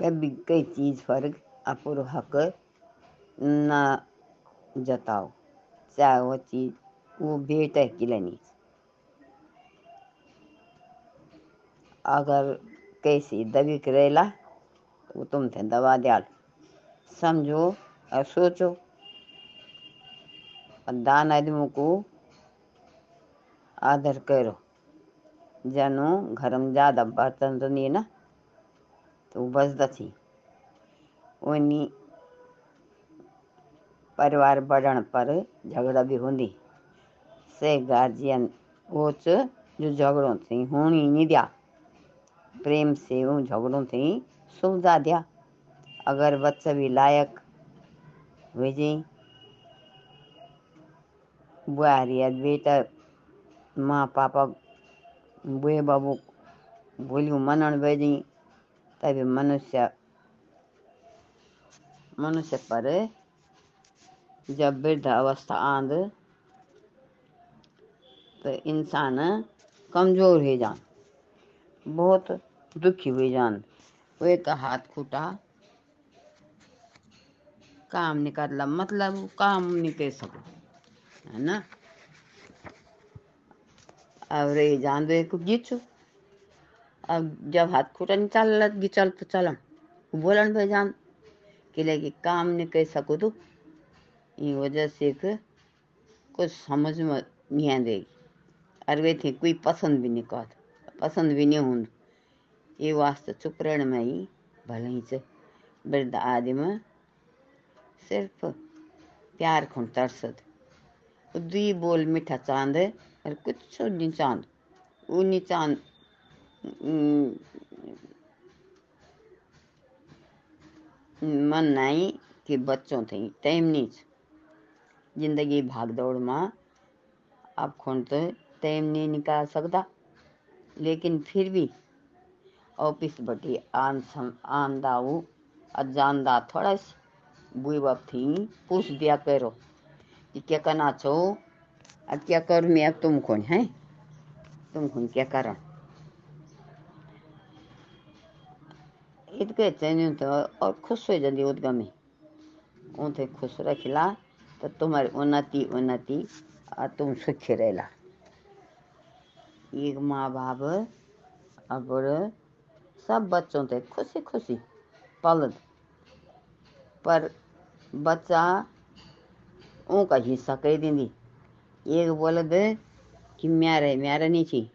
कभी कई चीज़ पर अपुर हक न जताओ, चाहे वो चीज़ वो बेटा किलनी अगर कैसी दबी के रहेला तो वो तुम थे दबा दियाल। समझो और सोचो। दान आदमी को आदर करो। जनो घर में ज़्यादा बर्तन तो नहीं ना? तो बचदा थी। उन्हीं परिवार बढ़ण पर झगड़ा भी होंदी। से गार्जियन वो च जो झगड़ों थी होनी नहीं दिया। प्रेम से वो झगड़ों थी सुविधा दिया। अगर बच्चा भी लायक हुए जी बुआरी बेटा माँ पापा बुए बाबू बोलियो मनन भेजी तभी मनुष्य मनुष्य पर जब वृद्ध अवस्था आंद तो इंसान कमज़ोर हो जान बहुत दुखी हुई जान वे का हाथ खूटा काम निकालला मतलब काम नहीं कर सको है ना और ये जान दो एक गीचो अब जब हाथ खूटा नहीं चल गिचल तो चलम बोलन भाई जान, कि लेकिन काम नहीं कर सको तो। ये वजह से कुछ समझ में नहीं आएगी। और वे थे, कोई पसंद भी नहीं कहत पसंद भी नहीं हूँ ये वास्ते चुप रहने में ही, भले ही से वृद्ध आदमी सिर्फ़ प्यार खुण तरसद। दुई बोल मीठा चाँद और कुछ नहीं चाँद। वो नहीं चाँद मन नहीं कि बच्चों थे टाइम नहीं ज़िंदगी भाग दौड़ में अब खुण तो टाइम नहीं निकाल सकता लेकिन फिर भी ऑफ़िस बटी आन सम आन दाऊ अजानदा थोड़ा बुई बाप थी पूछ दिया करो कि क्या करना छो? अब क्या करूँ मैं? अब तुम कौन है? तुम कौन क्या करा? इतके चैन तो और खुश हो जाती उदगा में उनसे खुश रखला तो तुम्हारी उन्नति उन्नति और तुम सुखी रहला एक माँ बाप अब सब बच्चों थे खुशी खुशी पलद पर बच्चा उनका हिस्सा कह देंगी एक बोल दे कि म्यारे म्यारे नहीं थी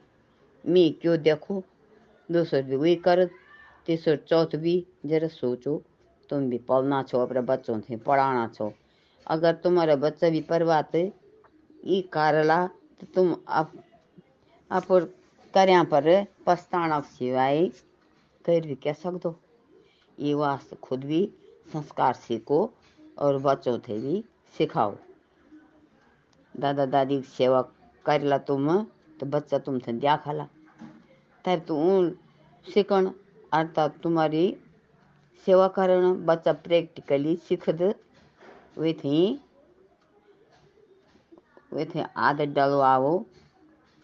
मैं क्यों देखो दूसर भी वही कर तीसर चौथ भी जरा सोचो, तुम भी पलना छो अपने बच्चों थे पढ़ाना छो। अगर तुम्हारा बच्चा भी परवाते ये कारला तो तुम अब आप कर्या पर पछताना सिवाय कर भी कह सकदो? ये वास्ते खुद भी संस्कार सीखो और बच्चों थे भी सिखाओ। दादा दादी की सेवा कर ला तुम तो बच्चा तुम थे दिया खाला तब तो उन सीखण अर्थात तुम्हारी सेवा करण बच्चा प्रैक्टिकली सीखद वे थी वे थे आदत डलवाओ।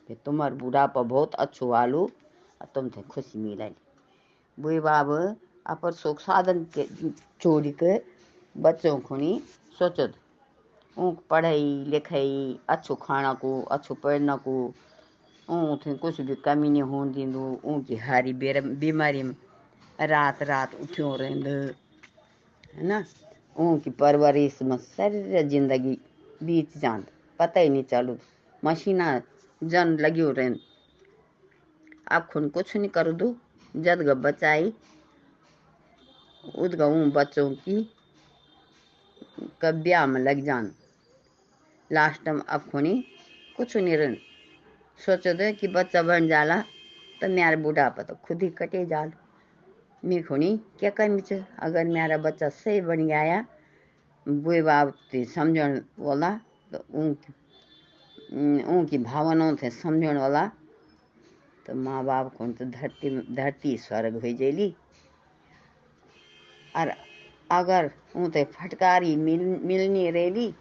कि तुम्हार बुढ़ापा बहुत अच्छो वालो और तुम थे खुशी मिलाई बुई बाब, अपर सुख साधन के छोड़ के बच्चों खुनी सोचत ऊँ पढ़ाई लिखाई, अच्छो खाना को अच्छो पढ़ना को ऊँ कुछ भी कमी नहीं होने दींदो ऊँ की हारी बीमारी रात रात उठ्यो रहंद है ना ऊँ की परवरिश में सारी ज़िंदगी बीत जांद पता ही नहीं चलो मशीना जन लगी हो रहन आप खुन कुछ नहीं कर दो जद ग बचाई उदगा ऊँ बच्चों की कब्या में लग जान लास्ट में अब खुनी कुछ नहीं रहन सोचो दे कि बच्चा बन जाला तो मेरा बुढ़ापा तो खुद ही कटे जाल। मैं खुनी, क्या कमी छ अगर मेरा बच्चा सही बन गया बुए बाप थे समझण वाला तो उनकी भावनाओं थे समझण वाला तो माँ बाप को तो धरती धरती स्वर्ग हो जाएगी। और अगर उनते फटकारी मिल, मिलनी रहेगी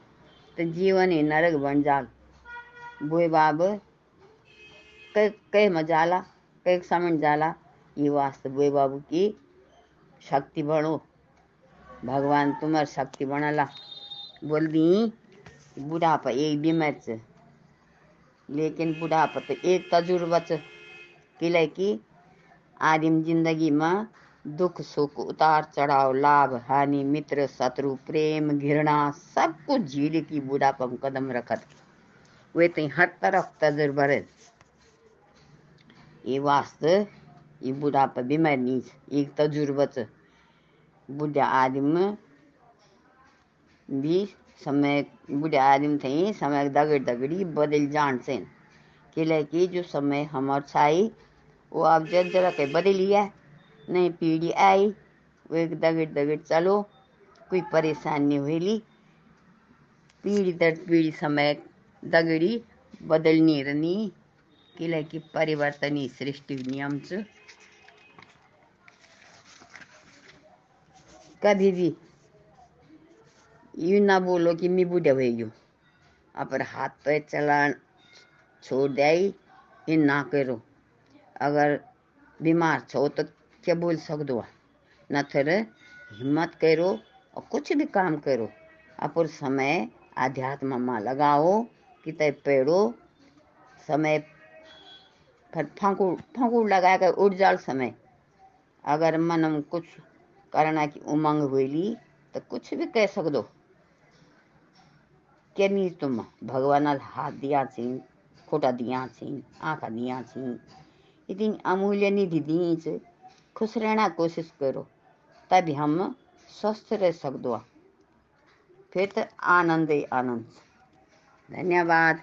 तो जीवन ही नरक बन जाल। बुए बाप कई मजाला कई समझ जाला, ये वास्ते बुए बाबू की, शक्ति बढ़ो भगवान तुम्हार शक्ति बनला। बोल दी, बुढ़ापा एक बीमार च, लेकिन बुढ़ापा तो एक तजुर्बा च। किले कि आदिम ज़िंदगी में दुख, सुख, उतार चढ़ाव, लाभ, हानि, मित्र, शत्रु, प्रेम, घृणा, सब कुछ झील की बुढ़ापा में कदम रखत। वे तो हर तरफ़ तजुर्बा रहे। ये वास्ते ये बुढ़ापा बीमार नहीं एक तजुर्बा च बुढ़ा आदमी भी समय बुढ़ा आदमी थे समय दगड़ दगड़ी बदल जान से किले कि जो समय हमार छाई वो अब जग जरा के बदलिया नई पीढ़ी आई वो एक दगड़ दगड़ चलो कोई परेशानी हुई पीढ़ी दर पीढ़ी समय दगड़ी बदलनी रहनी किले कि परिवर्तन सृष्टि नियम च कभी भी यूँ ना बोलो कि मैं बूढ़ा हो गयो अपर हाथ पैर चलान छोड़ दे ये ना करो. अगर बीमार छो तो क्या बोल सकदो न फिर हिम्मत करो और कुछ भी काम करो. अपर समय आध्यात्म में लगाओ कि तय पेड़ो, समय फिर फांकू फांकू लगा कर उठ जाल समय। अगर मन में कुछ करना की उमंग हुई तो कुछ भी कह सकदो। के नहीं तुम भगवान हाथ दिया छी, खोटा दिया छी, आँखा दिया छी, इतनी अमूल्य निधि दी खुश रहना कोशिश करो, तभी हम स्वस्थ रह सकदो। फिर तो आनंद ही आनंद। धन्यवाद।